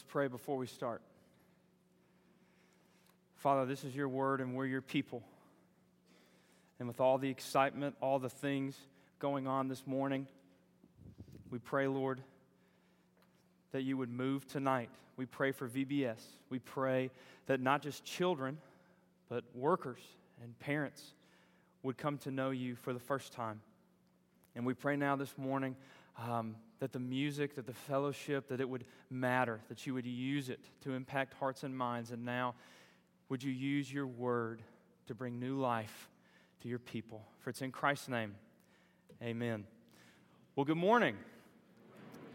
Let's pray before we start. Father, this is your word, and we're your people. And with all the excitement, all the things going on this morning, we pray, Lord, that you would move tonight. We pray for VBS. We pray that not just children, but workers and parents would come to know you for the first time. And we pray now this morning um, that the music, that the fellowship, that it would matter, that you would use it to impact hearts and minds. And now, would you use your word to bring new life to your people? For it's in Christ's name. Amen. Well, good morning.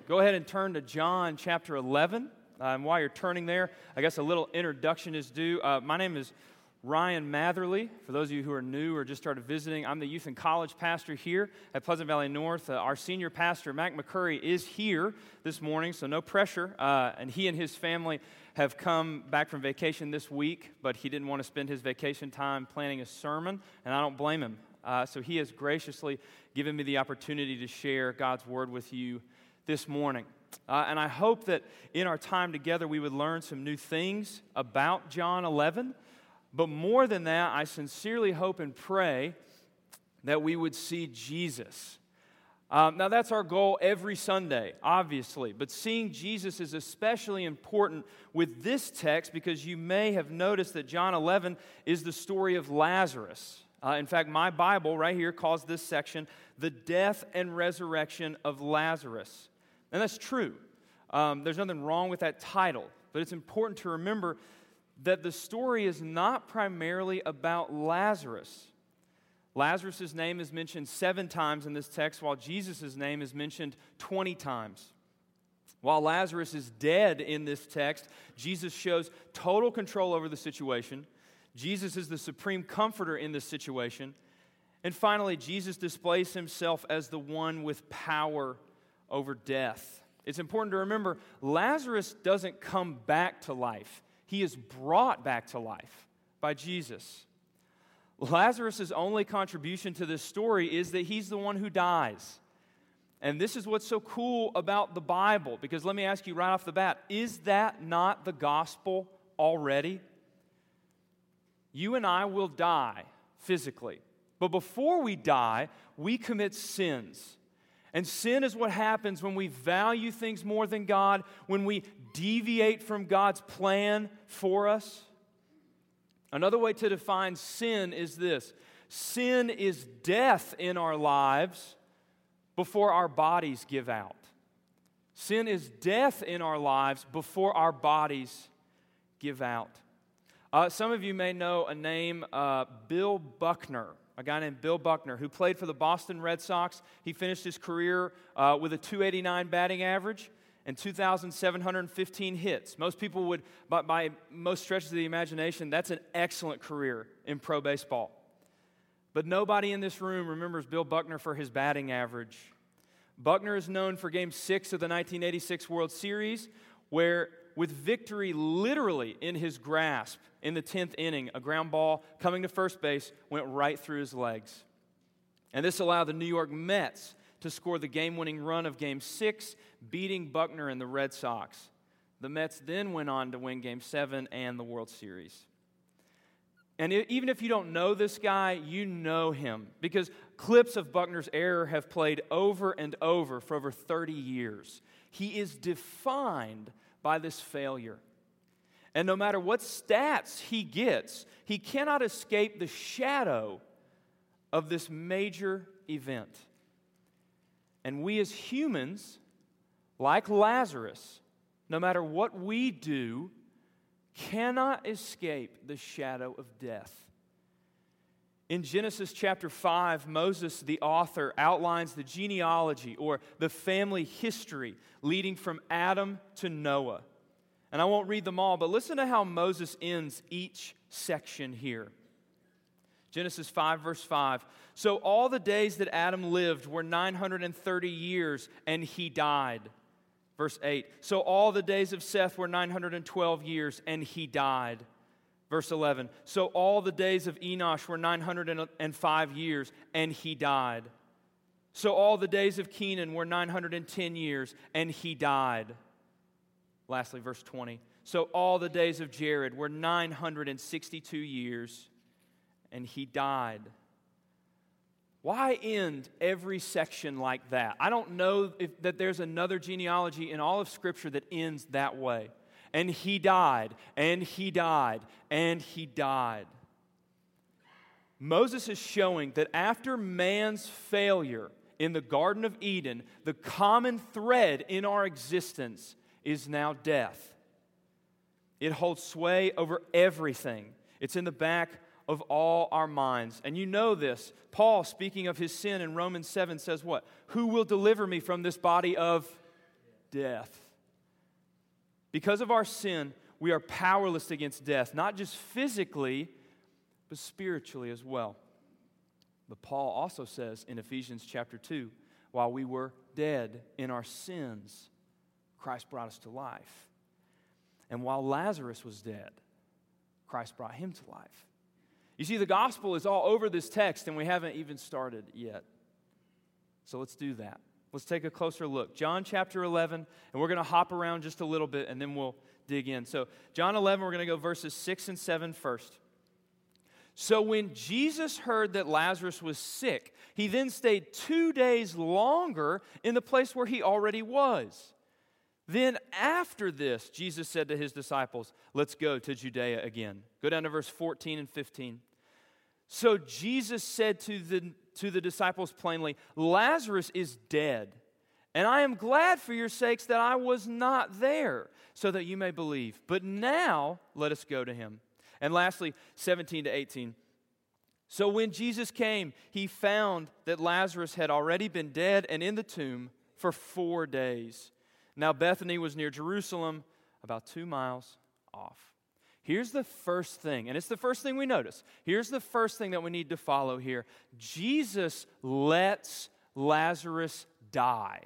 Go ahead and turn to John chapter 11. Uh, and while you're turning there, I guess a little introduction is due. Uh, my name is Ryan Matherly. For those of you who are new or just started visiting, I'm the youth and college pastor here at Pleasant Valley North. Uh, our senior pastor, Mac McCurry, is here this morning, so no pressure. Uh, and he and his family have come back from vacation this week, but he didn't want to spend his vacation time planning a sermon, and I don't blame him. Uh, so he has graciously given me the opportunity to share God's word with you this morning. Uh, and I hope that in our time together we would learn some new things about John 11. But more than that, I sincerely hope and pray that we would see Jesus. Um, now, that's our goal every Sunday, obviously, but seeing Jesus is especially important with this text because you may have noticed that John 11 is the story of Lazarus. Uh, in fact, my Bible right here calls this section the death and resurrection of Lazarus. And that's true. Um, there's nothing wrong with that title, but it's important to remember that the story is not primarily about Lazarus. Lazarus' name is mentioned seven times in this text, while Jesus' name is mentioned 20 times. While Lazarus is dead in this text, Jesus shows total control over the situation. Jesus is the supreme comforter in this situation. And finally, Jesus displays himself as the one with power over death. It's important to remember Lazarus doesn't come back to life, he is brought back to life by Jesus. Lazarus' only contribution to this story is that he's the one who dies. And this is what's so cool about the Bible, because let me ask you right off the bat is that not the gospel already? You and I will die physically, but before we die, we commit sins. And sin is what happens when we value things more than God, when we deviate from God's plan for us. Another way to define sin is this sin is death in our lives before our bodies give out. Sin is death in our lives before our bodies give out. Uh, some of you may know a name, uh, Bill Buckner a guy named Bill Buckner, who played for the Boston Red Sox. He finished his career uh, with a 289 batting average and 2,715 hits. Most people would, by, by most stretches of the imagination, that's an excellent career in pro baseball. But nobody in this room remembers Bill Buckner for his batting average. Buckner is known for game six of the 1986 World Series, where with victory literally in his grasp in the 10th inning. A ground ball coming to first base went right through his legs. And this allowed the New York Mets to score the game winning run of game six, beating Buckner and the Red Sox. The Mets then went on to win game seven and the World Series. And even if you don't know this guy, you know him because clips of Buckner's error have played over and over for over 30 years. He is defined by this failure. And no matter what stats he gets, he cannot escape the shadow of this major event. And we as humans, like Lazarus, no matter what we do, cannot escape the shadow of death. In Genesis chapter 5, Moses, the author, outlines the genealogy or the family history leading from Adam to Noah. And I won't read them all, but listen to how Moses ends each section here. Genesis 5, verse 5. So all the days that Adam lived were 930 years, and he died. Verse 8. So all the days of Seth were 912 years, and he died. Verse 11 So all the days of Enosh were 905 years, and he died. So all the days of Kenan were 910 years, and he died. Lastly, verse 20. So all the days of Jared were 962 years, and he died. Why end every section like that? I don't know if, that there's another genealogy in all of Scripture that ends that way. And he died, and he died, and he died. Moses is showing that after man's failure in the Garden of Eden, the common thread in our existence is now death. It holds sway over everything. It's in the back of all our minds. And you know this. Paul, speaking of his sin in Romans 7, says what? Who will deliver me from this body of death? Because of our sin, we are powerless against death, not just physically, but spiritually as well. But Paul also says in Ephesians chapter 2 while we were dead in our sins, Christ brought us to life. And while Lazarus was dead, Christ brought him to life. You see, the gospel is all over this text, and we haven't even started yet. So let's do that. Let's take a closer look. John chapter 11, and we're going to hop around just a little bit, and then we'll dig in. So, John 11, we're going to go verses 6 and 7 first. So when Jesus heard that Lazarus was sick, he then stayed two days longer in the place where he already was. Then, after this, Jesus said to his disciples, Let's go to Judea again. Go down to verse 14 and 15. So Jesus said to the, to the disciples plainly, Lazarus is dead, and I am glad for your sakes that I was not there, so that you may believe. But now let us go to him. And lastly, 17 to 18. So when Jesus came, he found that Lazarus had already been dead and in the tomb for four days. Now, Bethany was near Jerusalem, about two miles off. Here's the first thing, and it's the first thing we notice. Here's the first thing that we need to follow here Jesus lets Lazarus die.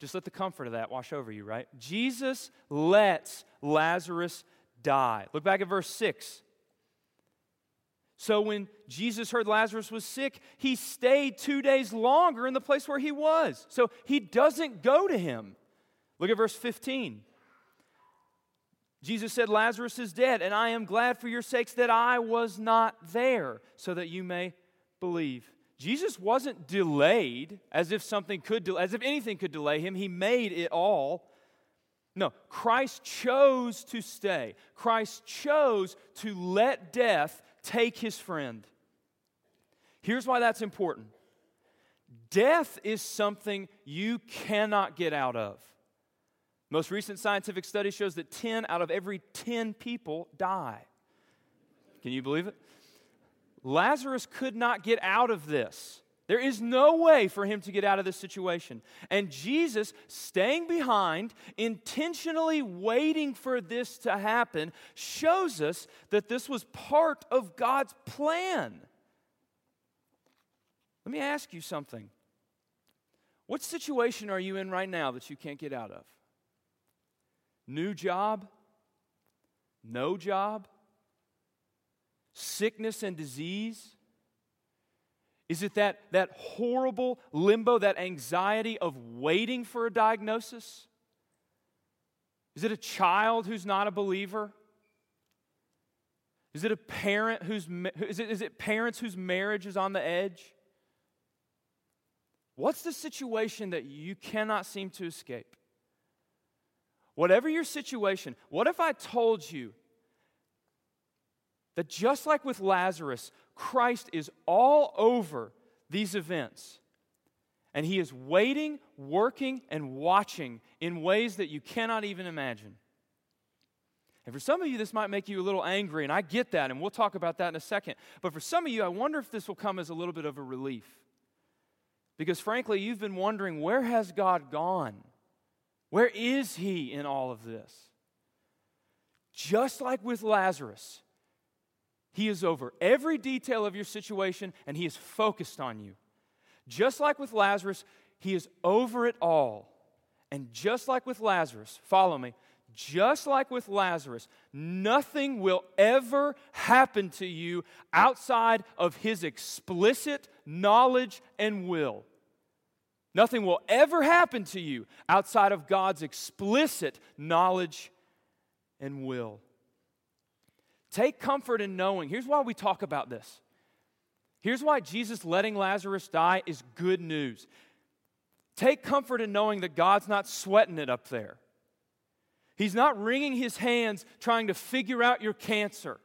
Just let the comfort of that wash over you, right? Jesus lets Lazarus die. Look back at verse 6. So when Jesus heard Lazarus was sick, he stayed two days longer in the place where he was. So he doesn't go to him. Look at verse 15. Jesus said, Lazarus is dead, and I am glad for your sakes that I was not there, so that you may believe. Jesus wasn't delayed as if something could, as if anything could delay him. He made it all no, Christ chose to stay. Christ chose to let death take his friend. Here's why that's important death is something you cannot get out of. Most recent scientific study shows that 10 out of every 10 people die. Can you believe it? Lazarus could not get out of this. There is no way for him to get out of this situation. And Jesus, staying behind, intentionally waiting for this to happen, shows us that this was part of God's plan. Let me ask you something. What situation are you in right now that you can't get out of? New job? No job? Sickness and disease? Is it that, that horrible limbo, that anxiety of waiting for a diagnosis? Is it a child who's not a believer? Is it a parent whose is it, is it parents whose marriage is on the edge? What's the situation that you cannot seem to escape? Whatever your situation, what if I told you that just like with Lazarus, Christ is all over these events. And he is waiting, working, and watching in ways that you cannot even imagine. And for some of you, this might make you a little angry, and I get that, and we'll talk about that in a second. But for some of you, I wonder if this will come as a little bit of a relief. Because frankly, you've been wondering where has God gone? Where is he in all of this? Just like with Lazarus, he is over every detail of your situation and He is focused on you. Just like with Lazarus, He is over it all. And just like with Lazarus, follow me, just like with Lazarus, nothing will ever happen to you outside of His explicit knowledge and will. Nothing will ever happen to you outside of God's explicit knowledge and will. Take comfort in knowing. Here's why we talk about this. Here's why Jesus letting Lazarus die is good news. Take comfort in knowing that God's not sweating it up there. He's not wringing his hands trying to figure out your cancer.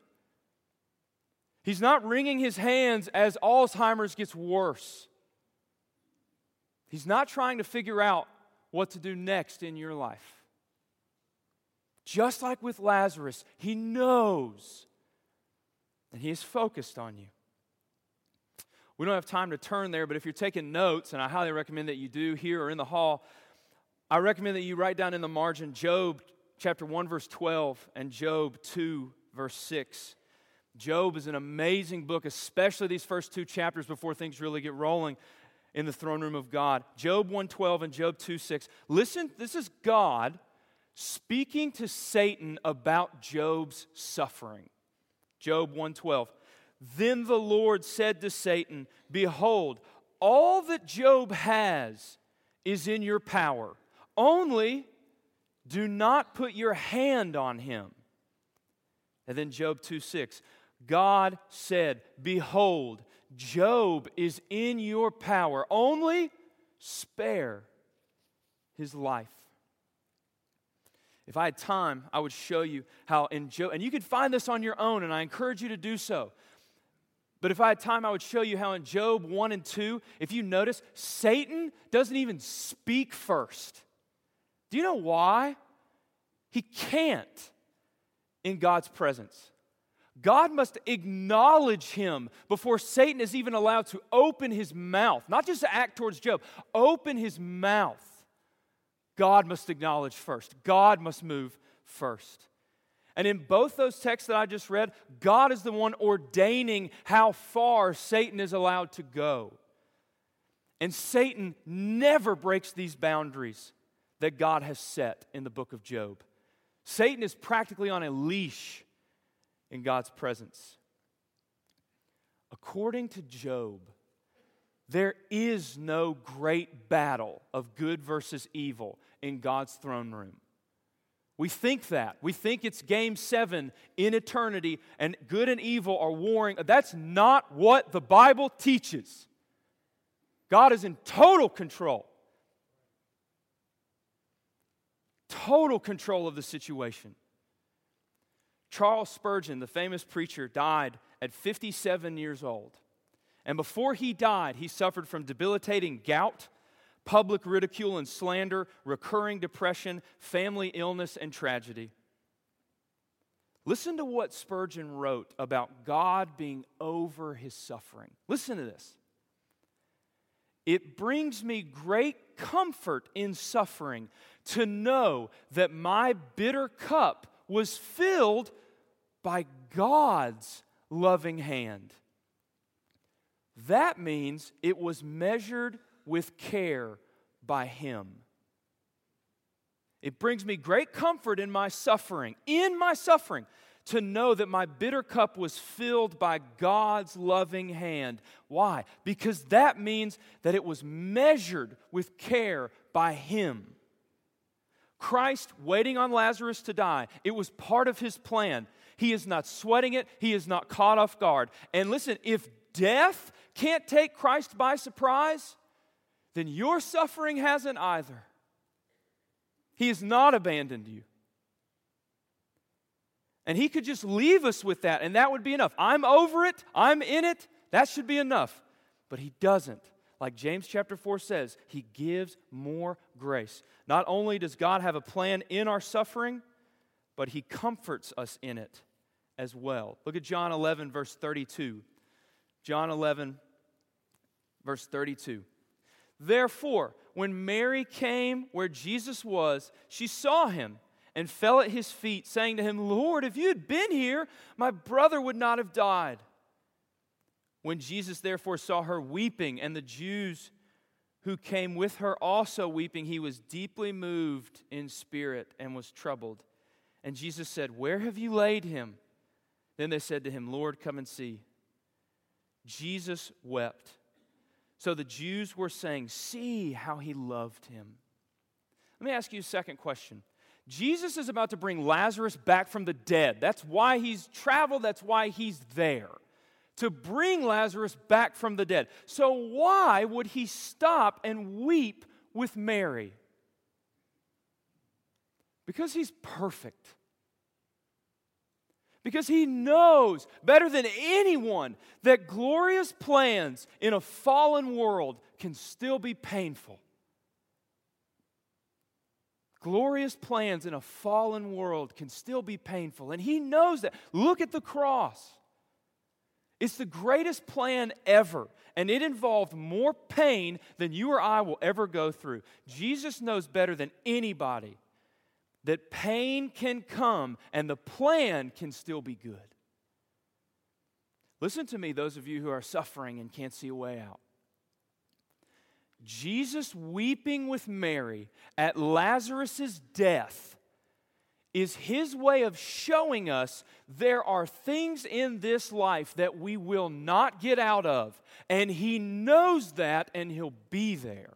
He's not wringing his hands as Alzheimer's gets worse. He's not trying to figure out what to do next in your life. Just like with Lazarus, he knows and he is focused on you. We don't have time to turn there, but if you're taking notes, and I highly recommend that you do here or in the hall, I recommend that you write down in the margin Job chapter 1, verse 12, and Job 2, verse 6. Job is an amazing book, especially these first two chapters before things really get rolling in the throne room of God. Job 112 and Job 2 6. Listen, this is God speaking to Satan about Job's suffering. Job 112. Then the Lord said to Satan, Behold, all that Job has is in your power. Only do not put your hand on him. And then Job 2 6. God said, Behold, Job is in your power. Only spare his life. If I had time, I would show you how in Job, and you could find this on your own, and I encourage you to do so. But if I had time, I would show you how in Job 1 and 2, if you notice, Satan doesn't even speak first. Do you know why? He can't in God's presence. God must acknowledge him before Satan is even allowed to open his mouth, not just to act towards Job, open his mouth. God must acknowledge first, God must move first. And in both those texts that I just read, God is the one ordaining how far Satan is allowed to go. And Satan never breaks these boundaries that God has set in the book of Job. Satan is practically on a leash in God's presence. According to Job, there is no great battle of good versus evil in God's throne room. We think that. We think it's game seven in eternity and good and evil are warring. That's not what the Bible teaches. God is in total control. Total control of the situation. Charles Spurgeon, the famous preacher, died at 57 years old. And before he died, he suffered from debilitating gout, public ridicule and slander, recurring depression, family illness, and tragedy. Listen to what Spurgeon wrote about God being over his suffering. Listen to this. It brings me great comfort in suffering to know that my bitter cup was filled by God's loving hand. That means it was measured with care by Him. It brings me great comfort in my suffering, in my suffering, to know that my bitter cup was filled by God's loving hand. Why? Because that means that it was measured with care by Him. Christ waiting on Lazarus to die, it was part of his plan. He is not sweating it, he is not caught off guard. And listen, if death can't take Christ by surprise, then your suffering hasn't either. He has not abandoned you. And he could just leave us with that, and that would be enough. I'm over it, I'm in it, that should be enough. But he doesn't like James chapter 4 says, he gives more grace. Not only does God have a plan in our suffering, but he comforts us in it as well. Look at John 11, verse 32. John 11, verse 32. Therefore, when Mary came where Jesus was, she saw him and fell at his feet, saying to him, Lord, if you had been here, my brother would not have died. When Jesus therefore saw her weeping, and the Jews who came with her also weeping, he was deeply moved in spirit and was troubled. And Jesus said, Where have you laid him? Then they said to him, Lord, come and see. Jesus wept. So the Jews were saying, See how he loved him. Let me ask you a second question. Jesus is about to bring Lazarus back from the dead. That's why he's traveled, that's why he's there. To bring Lazarus back from the dead. So, why would he stop and weep with Mary? Because he's perfect because he knows better than anyone that glorious plans in a fallen world can still be painful. Glorious plans in a fallen world can still be painful. And he knows that. Look at the cross. It's the greatest plan ever, and it involved more pain than you or I will ever go through. Jesus knows better than anybody that pain can come and the plan can still be good. Listen to me, those of you who are suffering and can't see a way out. Jesus weeping with Mary at Lazarus' death is his way of showing us there are things in this life that we will not get out of, and he knows that and he'll be there.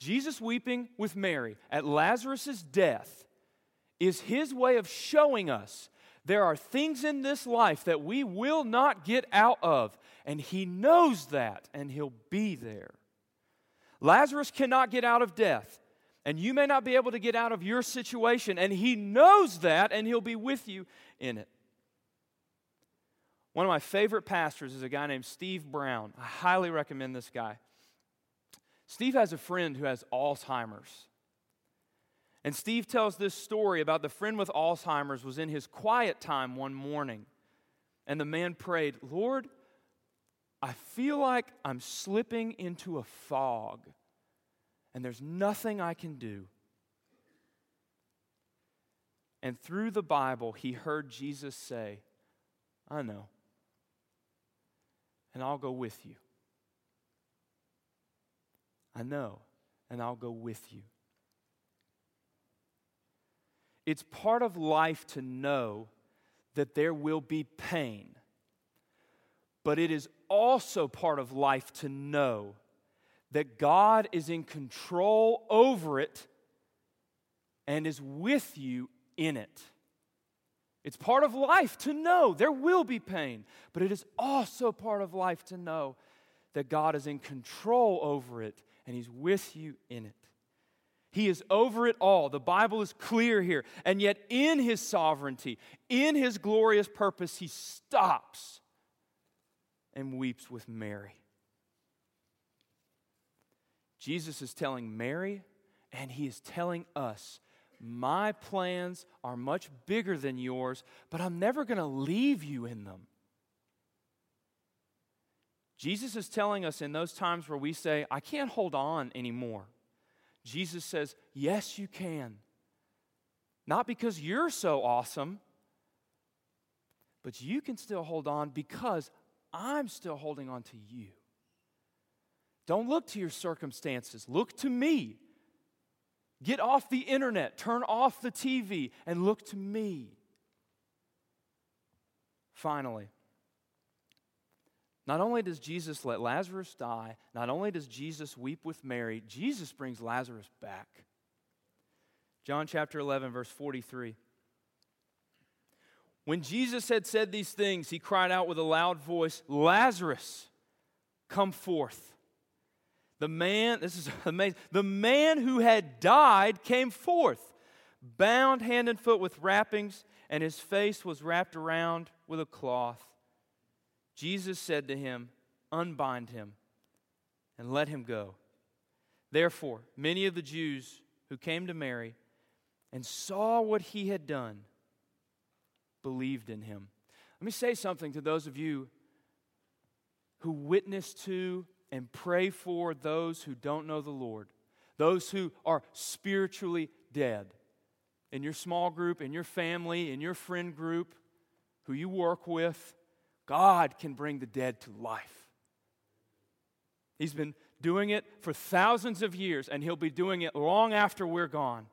Jesus weeping with Mary at Lazarus' death is his way of showing us there are things in this life that we will not get out of, and he knows that, and he'll be there. Lazarus cannot get out of death, and you may not be able to get out of your situation, and he knows that, and he'll be with you in it. One of my favorite pastors is a guy named Steve Brown. I highly recommend this guy. Steve has a friend who has Alzheimer's. And Steve tells this story about the friend with Alzheimer's was in his quiet time one morning. And the man prayed, Lord, I feel like I'm slipping into a fog, and there's nothing I can do. And through the Bible, he heard Jesus say, I know, and I'll go with you. I know, and I'll go with you. It's part of life to know that there will be pain, but it is also part of life to know that God is in control over it and is with you in it. It's part of life to know there will be pain, but it is also part of life to know that God is in control over it and He's with you in it. He is over it all. The Bible is clear here. And yet, in His sovereignty, in His glorious purpose, He stops and weeps with Mary. Jesus is telling Mary, and He is telling us, My plans are much bigger than yours, but I'm never going to leave you in them. Jesus is telling us in those times where we say, I can't hold on anymore. Jesus says, Yes, you can. Not because you're so awesome, but you can still hold on because I'm still holding on to you. Don't look to your circumstances, look to me. Get off the internet, turn off the TV, and look to me. Finally, not only does Jesus let Lazarus die, not only does Jesus weep with Mary, Jesus brings Lazarus back. John chapter 11, verse 43. When Jesus had said these things, he cried out with a loud voice, Lazarus, come forth. The man, this is amazing, the man who had died came forth, bound hand and foot with wrappings, and his face was wrapped around with a cloth. Jesus said to him, Unbind him and let him go. Therefore, many of the Jews who came to Mary and saw what he had done believed in him. Let me say something to those of you who witnessed to and pray for those who don't know the Lord, those who are spiritually dead. In your small group, in your family, in your friend group, who you work with, God can bring the dead to life. He's been doing it for thousands of years, and He'll be doing it long after we're gone.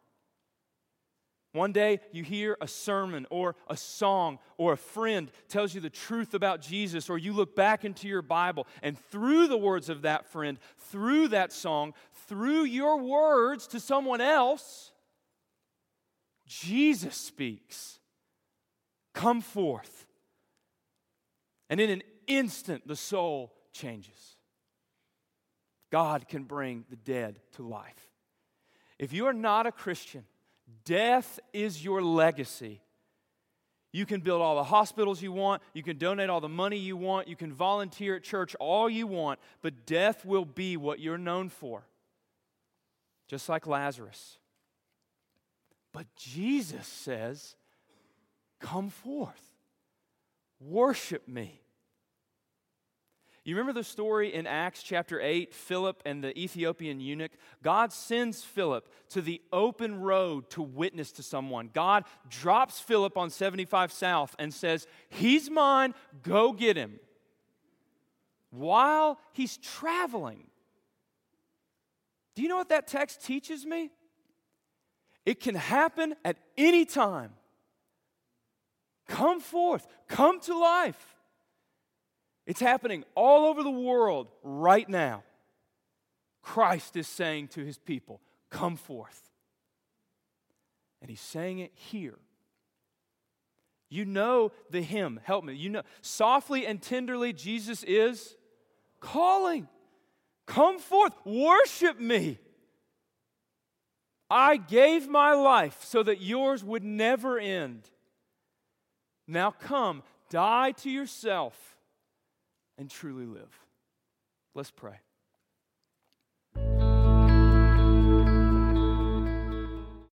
One day you hear a sermon or a song or a friend tells you the truth about Jesus, or you look back into your Bible and through the words of that friend, through that song, through your words to someone else, Jesus speaks. Come forth. And in an instant, the soul changes. God can bring the dead to life. If you are not a Christian, death is your legacy. You can build all the hospitals you want, you can donate all the money you want, you can volunteer at church all you want, but death will be what you're known for. Just like Lazarus. But Jesus says, Come forth, worship me. You remember the story in Acts chapter 8, Philip and the Ethiopian eunuch? God sends Philip to the open road to witness to someone. God drops Philip on 75 South and says, He's mine, go get him. While he's traveling. Do you know what that text teaches me? It can happen at any time. Come forth, come to life. It's happening all over the world right now. Christ is saying to his people, Come forth. And he's saying it here. You know the hymn, help me. You know, softly and tenderly, Jesus is calling. Come forth, worship me. I gave my life so that yours would never end. Now come, die to yourself and truly live. Let's pray.